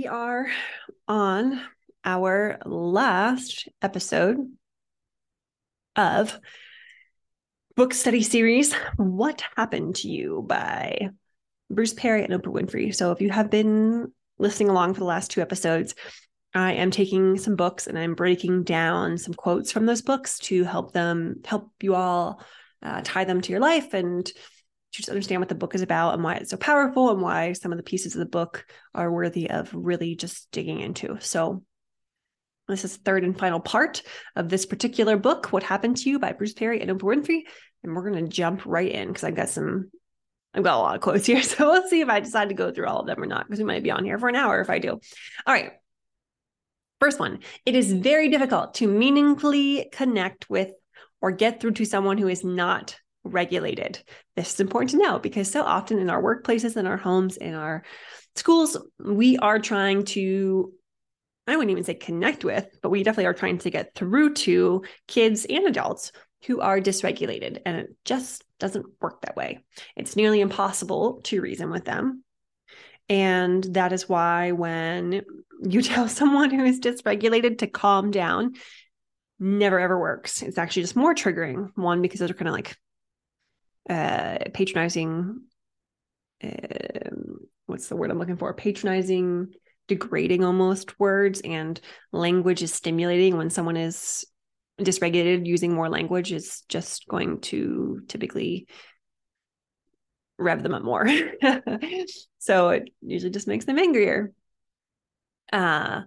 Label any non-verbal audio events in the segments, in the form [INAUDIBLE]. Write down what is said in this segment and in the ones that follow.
We are on our last episode of book study series What Happened to You by Bruce Perry and Oprah Winfrey. So if you have been listening along for the last two episodes, I am taking some books and I'm breaking down some quotes from those books to help them help you all uh, tie them to your life and just understand what the book is about and why it's so powerful and why some of the pieces of the book are worthy of really just digging into. So, this is third and final part of this particular book, What Happened to You by Bruce Perry and Oprah Winfrey. And we're going to jump right in because I've got some, I've got a lot of quotes here. [LAUGHS] So, we'll see if I decide to go through all of them or not because we might be on here for an hour if I do. All right. First one it is very difficult to meaningfully connect with or get through to someone who is not regulated. This is important to know because so often in our workplaces, in our homes, in our schools, we are trying to, I wouldn't even say connect with, but we definitely are trying to get through to kids and adults who are dysregulated. And it just doesn't work that way. It's nearly impossible to reason with them. And that is why when you [LAUGHS] tell someone who is dysregulated to calm down, never ever works. It's actually just more triggering. One, because they're kind of like uh, patronizing um, what's the word i'm looking for? Patronizing degrading almost words and language is stimulating. When someone is dysregulated using more language is just going to typically rev them up more. [LAUGHS] So it usually just makes them angrier. Uh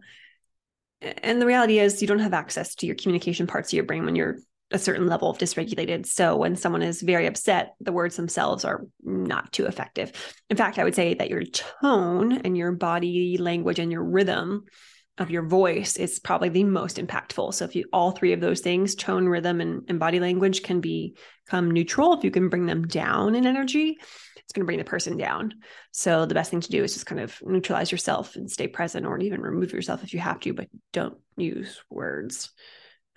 and the reality is you don't have access to your communication parts of your brain when you're a certain level of dysregulated. So when someone is very upset, the words themselves are not too effective. In fact, I would say that your tone and your body language and your rhythm of your voice is probably the most impactful. So if you all three of those things, tone, rhythm, and, and body language can become neutral, if you can bring them down in energy, it's going to bring the person down. So the best thing to do is just kind of neutralize yourself and stay present or even remove yourself if you have to, but don't use words.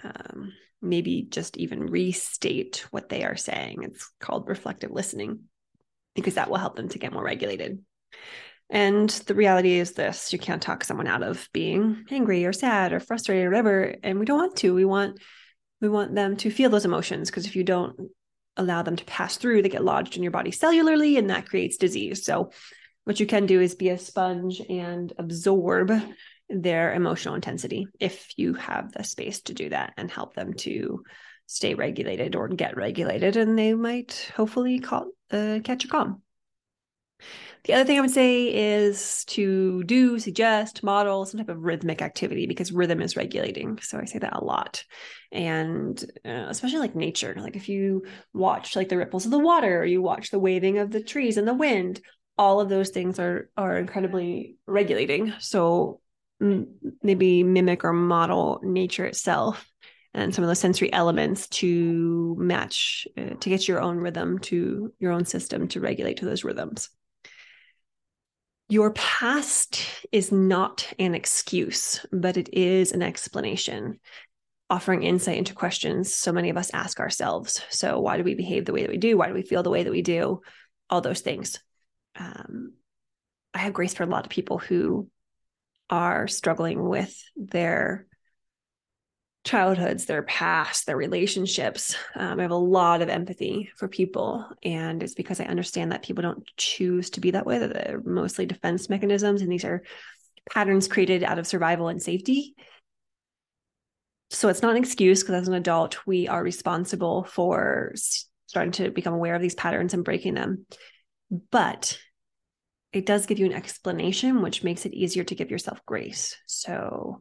Um, maybe just even restate what they are saying. It's called reflective listening because that will help them to get more regulated. And the reality is this you can't talk someone out of being angry or sad or frustrated or whatever. And we don't want to. We want we want them to feel those emotions because if you don't allow them to pass through, they get lodged in your body cellularly and that creates disease. So what you can do is be a sponge and absorb their emotional intensity if you have the space to do that and help them to stay regulated or get regulated and they might hopefully call, uh, catch a calm. The other thing i would say is to do suggest model some type of rhythmic activity because rhythm is regulating. So i say that a lot. And uh, especially like nature like if you watch like the ripples of the water or you watch the waving of the trees and the wind all of those things are are incredibly regulating. So maybe mimic or model nature itself and some of those sensory elements to match uh, to get your own rhythm to your own system to regulate to those rhythms. Your past is not an excuse but it is an explanation offering insight into questions so many of us ask ourselves. So why do we behave the way that we do? Why do we feel the way that we do? All those things. Um, i have grace for a lot of people who are struggling with their childhoods, their past, their relationships. Um, I have a lot of empathy for people. And it's because I understand that people don't choose to be that way, that they're mostly defense mechanisms. And these are patterns created out of survival and safety. So it's not an excuse because as an adult, we are responsible for starting to become aware of these patterns and breaking them. But it does give you an explanation, which makes it easier to give yourself grace. So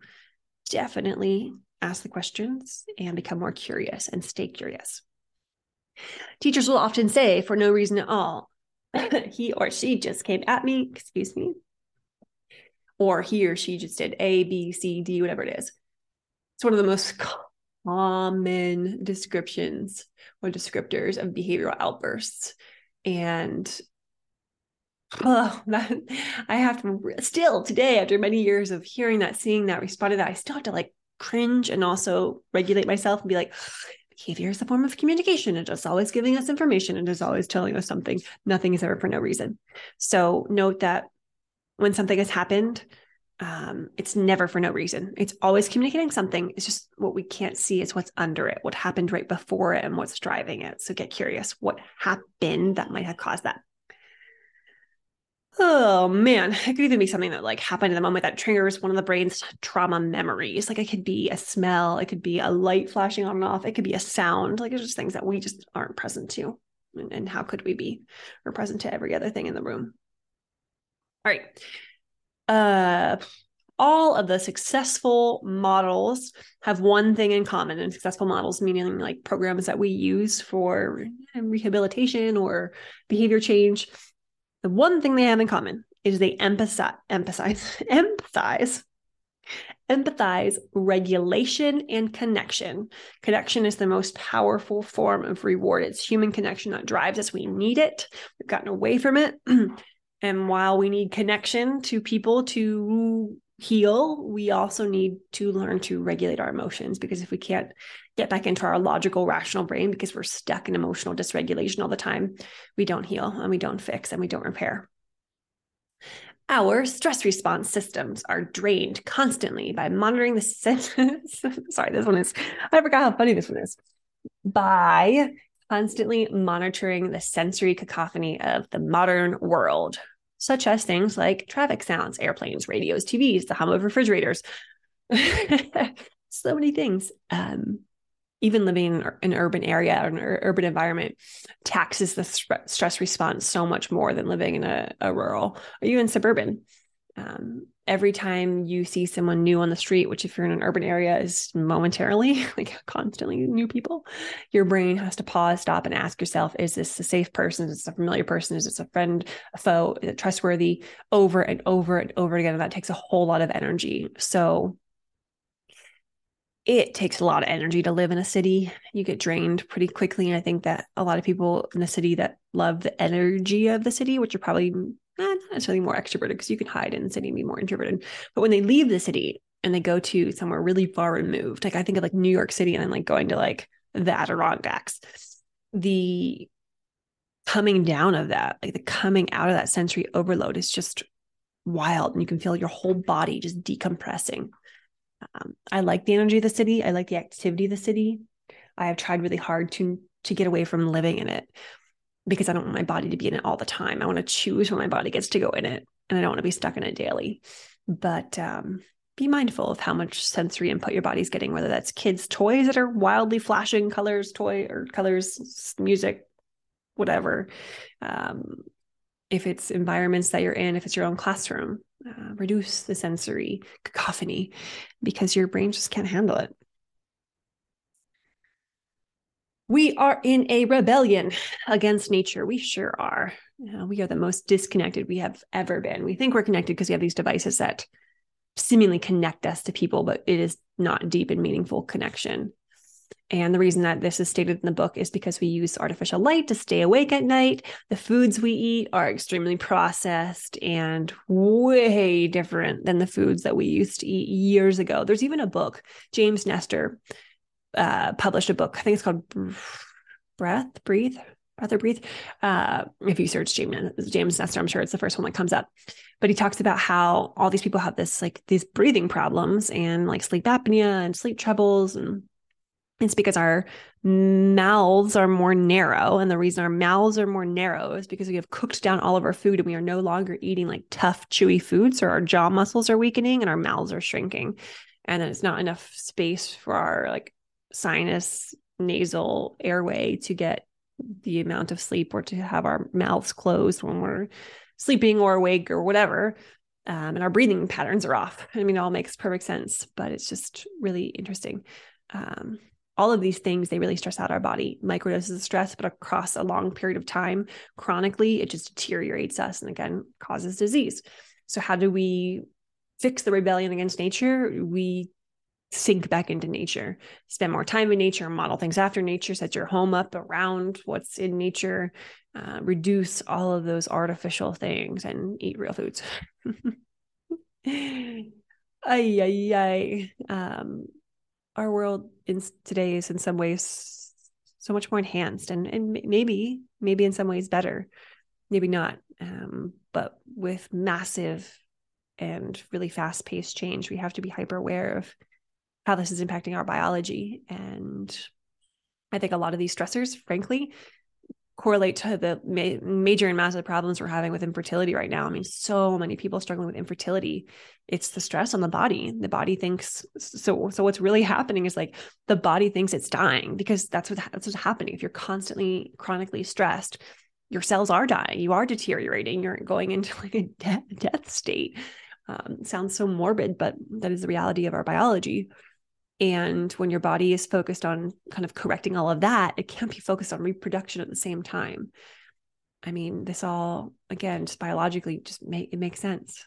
definitely ask the questions and become more curious and stay curious. Teachers will often say, for no reason at all, [LAUGHS] he or she just came at me, excuse me, or he or she just did A, B, C, D, whatever it is. It's one of the most common descriptions or descriptors of behavioral outbursts. And oh, [LAUGHS] that, I have to still today, after many years of hearing that, seeing that, responding that, I still have to like cringe and also regulate myself and be like, [SIGHS] behavior is a form of communication. It's just always giving us information and it's always telling us something. Nothing is ever for no reason. So note that when something has happened, um, it's never for no reason. It's always communicating something. It's just what we can't see is what's under it, what happened right before it, and what's driving it. So get curious what happened that might have caused that. Oh man, it could even be something that like happened in the moment that triggers one of the brain's trauma memories. Like it could be a smell, it could be a light flashing on and off, it could be a sound. Like it's just things that we just aren't present to. And, and how could we be? We're present to every other thing in the room. All right. Uh all of the successful models have one thing in common and successful models meaning like programs that we use for rehabilitation or behavior change the one thing they have in common is they emphasize, emphasize, [LAUGHS] empathize, empathize regulation and connection. Connection is the most powerful form of reward. It's human connection that drives us. We need it. We've gotten away from it. [CLEARS THROAT] and while we need connection to people to heal, we also need to learn to regulate our emotions because if we can't get back into our logical, rational brain because we're stuck in emotional dysregulation all the time, we don't heal and we don't fix and we don't repair. Our stress response systems are drained constantly by monitoring the senses. [LAUGHS] Sorry, this one is, I forgot how funny this one is. By constantly monitoring the sensory cacophony of the modern world, such as things like traffic sounds, airplanes, radios, TVs, the hum of refrigerators. [LAUGHS] so many things. Um, even living in an urban area or an urban environment taxes the stress response so much more than living in a, a rural or even suburban. Um, every time you see someone new on the street, which if you're in an urban area is momentarily, [LAUGHS] like constantly new people, your brain has to pause, stop, and ask yourself, is this a safe person? Is this a familiar person? Is this a friend, a foe? Is it trustworthy? Over and over and over again. And that takes a whole lot of energy. So it takes a lot of energy to live in a city. You get drained pretty quickly. And I think that a lot of people in the city that love the energy of the city, which are probably eh, not necessarily more extroverted because you can hide in the city and be more introverted. But when they leave the city and they go to somewhere really far removed, like I think of like New York City and I'm like going to like the Adirondacks, the coming down of that, like the coming out of that sensory overload is just wild. And you can feel your whole body just decompressing. Um, I like the energy of the city. I like the activity of the city. I have tried really hard to to get away from living in it because I don't want my body to be in it all the time. I want to choose when my body gets to go in it, and I don't want to be stuck in it daily. But um, be mindful of how much sensory input your body's getting, whether that's kids' toys that are wildly flashing colors, toy or colors, music, whatever. Um, if it's environments that you're in, if it's your own classroom, uh, reduce the sensory cacophony because your brain just can't handle it. We are in a rebellion against nature. We sure are. Uh, we are the most disconnected we have ever been. We think we're connected because we have these devices that seemingly connect us to people, but it is not deep and meaningful connection. And the reason that this is stated in the book is because we use artificial light to stay awake at night. The foods we eat are extremely processed and way different than the foods that we used to eat years ago. There's even a book, James Nestor uh, published a book. I think it's called Breath, Breathe, Breath or Breathe. Uh, if you search James, James Nestor, I'm sure it's the first one that comes up. But he talks about how all these people have this like these breathing problems and like sleep apnea and sleep troubles and It's because our mouths are more narrow. And the reason our mouths are more narrow is because we have cooked down all of our food and we are no longer eating like tough, chewy foods. So our jaw muscles are weakening and our mouths are shrinking. And it's not enough space for our like sinus, nasal airway to get the amount of sleep or to have our mouths closed when we're sleeping or awake or whatever. Um, and our breathing patterns are off. I mean, it all makes perfect sense, but it's just really interesting. Um, all of these things, they really stress out our body. Microdoses of stress, but across a long period of time, chronically, it just deteriorates us and again causes disease. So, how do we fix the rebellion against nature? We sink back into nature, spend more time in nature, model things after nature, set your home up around what's in nature, uh, reduce all of those artificial things, and eat real foods. [LAUGHS] ay, ay, ay. Um, our world in today is in some ways so much more enhanced and and maybe maybe in some ways better maybe not um, but with massive and really fast paced change we have to be hyper aware of how this is impacting our biology. And I think a lot of these stressors, frankly, correlate to the ma- major and massive problems we're having with infertility right now. I mean, so many people struggling with infertility. It's the stress on the body. The body thinks so. So what's really happening is like the body thinks it's dying because that's what that's what's happening. If you're constantly chronically stressed, your cells are dying. You are deteriorating. You're going into [LAUGHS] like a death, death state. Um, sounds so morbid, but that is the reality of our biology. And when your body is focused on kind of correcting all of that, it can't be focused on reproduction at the same time. I mean, this all again, just biologically, just make it makes sense.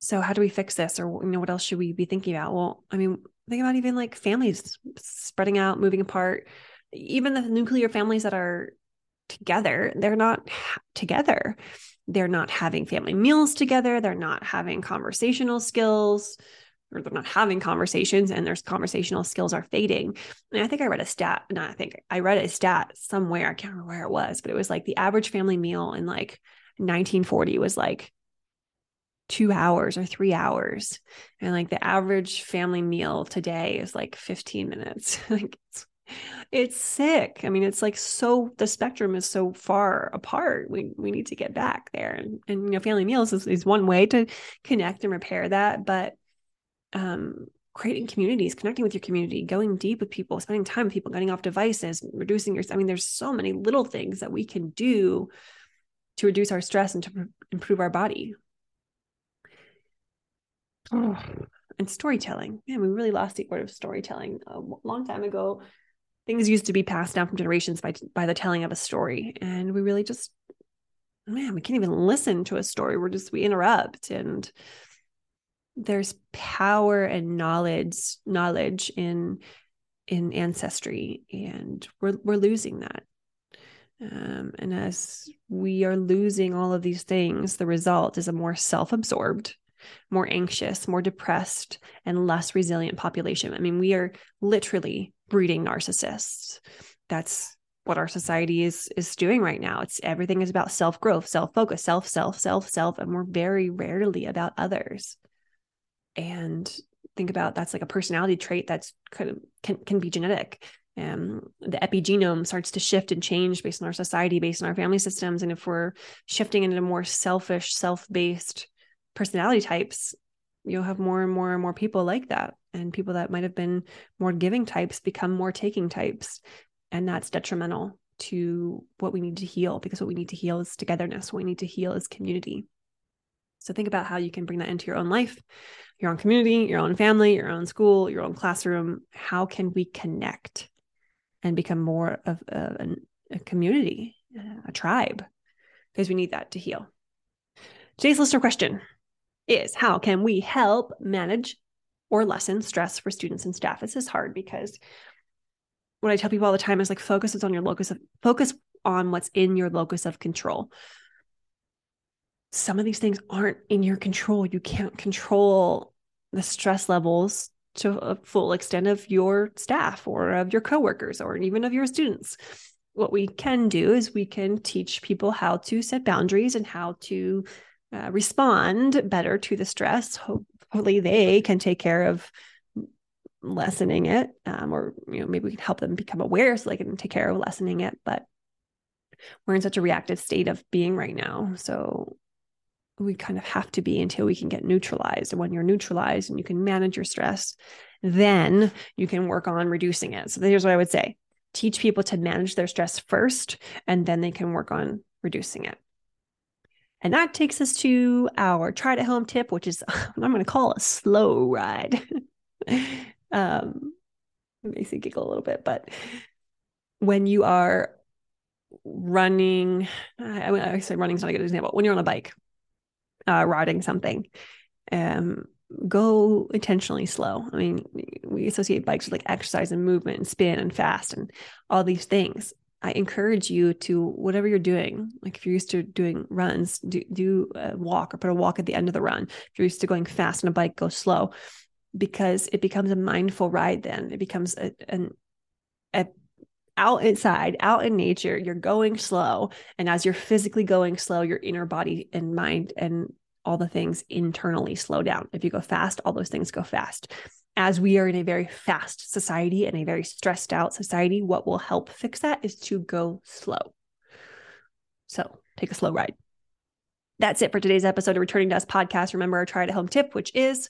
So how do we fix this, or you know, what else should we be thinking about? Well, I mean, think about even like families spreading out, moving apart. Even the nuclear families that are together, they're not together. They're not having family meals together. They're not having conversational skills or they're not having conversations and their conversational skills are fading. And I think I read a stat, not I think I read a stat somewhere, I can't remember where it was, but it was like the average family meal in like 1940 was like two hours or three hours. And like the average family meal today is like 15 minutes. [LAUGHS] like it's, it's sick. I mean, it's like so the spectrum is so far apart. We we need to get back there. And, and you know, family meals is, is one way to connect and repair that. But um, creating communities, connecting with your community, going deep with people, spending time with people, getting off devices, reducing your. I mean, there's so many little things that we can do to reduce our stress and to improve our body. Oh, and storytelling. Yeah, we really lost the art of storytelling a long time ago. Things used to be passed down from generations by by the telling of a story, and we really just, man, we can't even listen to a story. We're just we interrupt and there's power and knowledge knowledge in in ancestry and we're we're losing that. Um, and as we are losing all of these things the result is a more self-absorbed more anxious more depressed and less resilient population. I mean we are literally breeding narcissists. That's what our society is is doing right now. It's everything is about self growth self focus self self self self and we're very rarely about others and think about that's like a personality trait that's kind of can, can be genetic. Um, the epigenome starts to shift and change based on our society based on our family systems. And if we're shifting into more selfish self-based personality types you'll have more and more and more people like that. And people that might have been more giving types become more taking types. And that's detrimental to what we need to heal because what we need to heal is togetherness. What we need to heal is community so think about how you can bring that into your own life your own community, your own family, your own school, your own classroom. How can we connect and become more of a, a community, a tribe? Because we need that to heal. Today's listener question is How can we help manage or lessen stress for students and staff? This is hard because what I tell people all the time is like focus is on your locus of focus on what's in your locus of control some of these things aren't in your control. You can't control the stress levels to a full extent of your staff or of your coworkers or even of your students. What we can do is we can teach people how to set boundaries and how to uh, respond better to the stress. Hopefully, they can take care of lessening it, um, or you know maybe we can help them become aware so they can take care of lessening it. But we're in such a reactive state of being right now, so we kind of have to be until we can get neutralized. And when you're neutralized and you can manage your stress, then you can work on reducing it. So here's what I would say: teach people to manage their stress first, and then they can work on reducing it. And that takes us to our try at home tip, which is [LAUGHS] what I'm going to call a slow ride. [LAUGHS] um, it makes me giggle a little bit, but when you are running, I, I say running is not a good example. When you're on a bike, uh, riding something, um, go intentionally slow. I mean, we associate bikes with like exercise and movement and spin and fast and all these things. I encourage you to whatever you're doing. Like if you're used to doing runs, do do a walk or put a walk at the end of the run. If you're used to going fast on a bike, go slow, because it becomes a mindful ride. Then it becomes a, an a out inside, out in nature. You're going slow, and as you're physically going slow, your inner body and mind and all the things internally slow down. If you go fast, all those things go fast as we are in a very fast society and a very stressed out society, what will help fix that is to go slow. So take a slow ride. That's it for today's episode of Returning to Us podcast. Remember our try at home tip, which is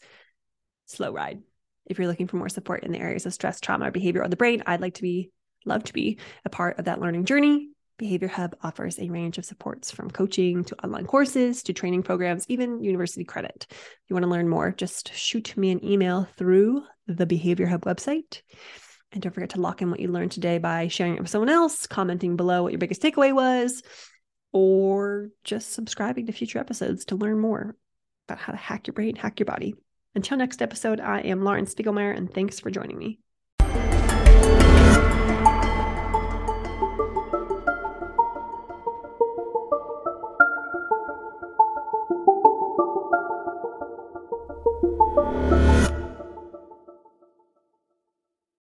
slow ride. If you're looking for more support in the areas of stress, trauma, or behavior, or the brain, I'd like to be, love to be a part of that learning journey. Behavior Hub offers a range of supports from coaching to online courses to training programs, even university credit. If you want to learn more, just shoot me an email through the Behavior Hub website. And don't forget to lock in what you learned today by sharing it with someone else, commenting below what your biggest takeaway was, or just subscribing to future episodes to learn more about how to hack your brain, hack your body. Until next episode, I am Lauren Spiegelmyer, and thanks for joining me.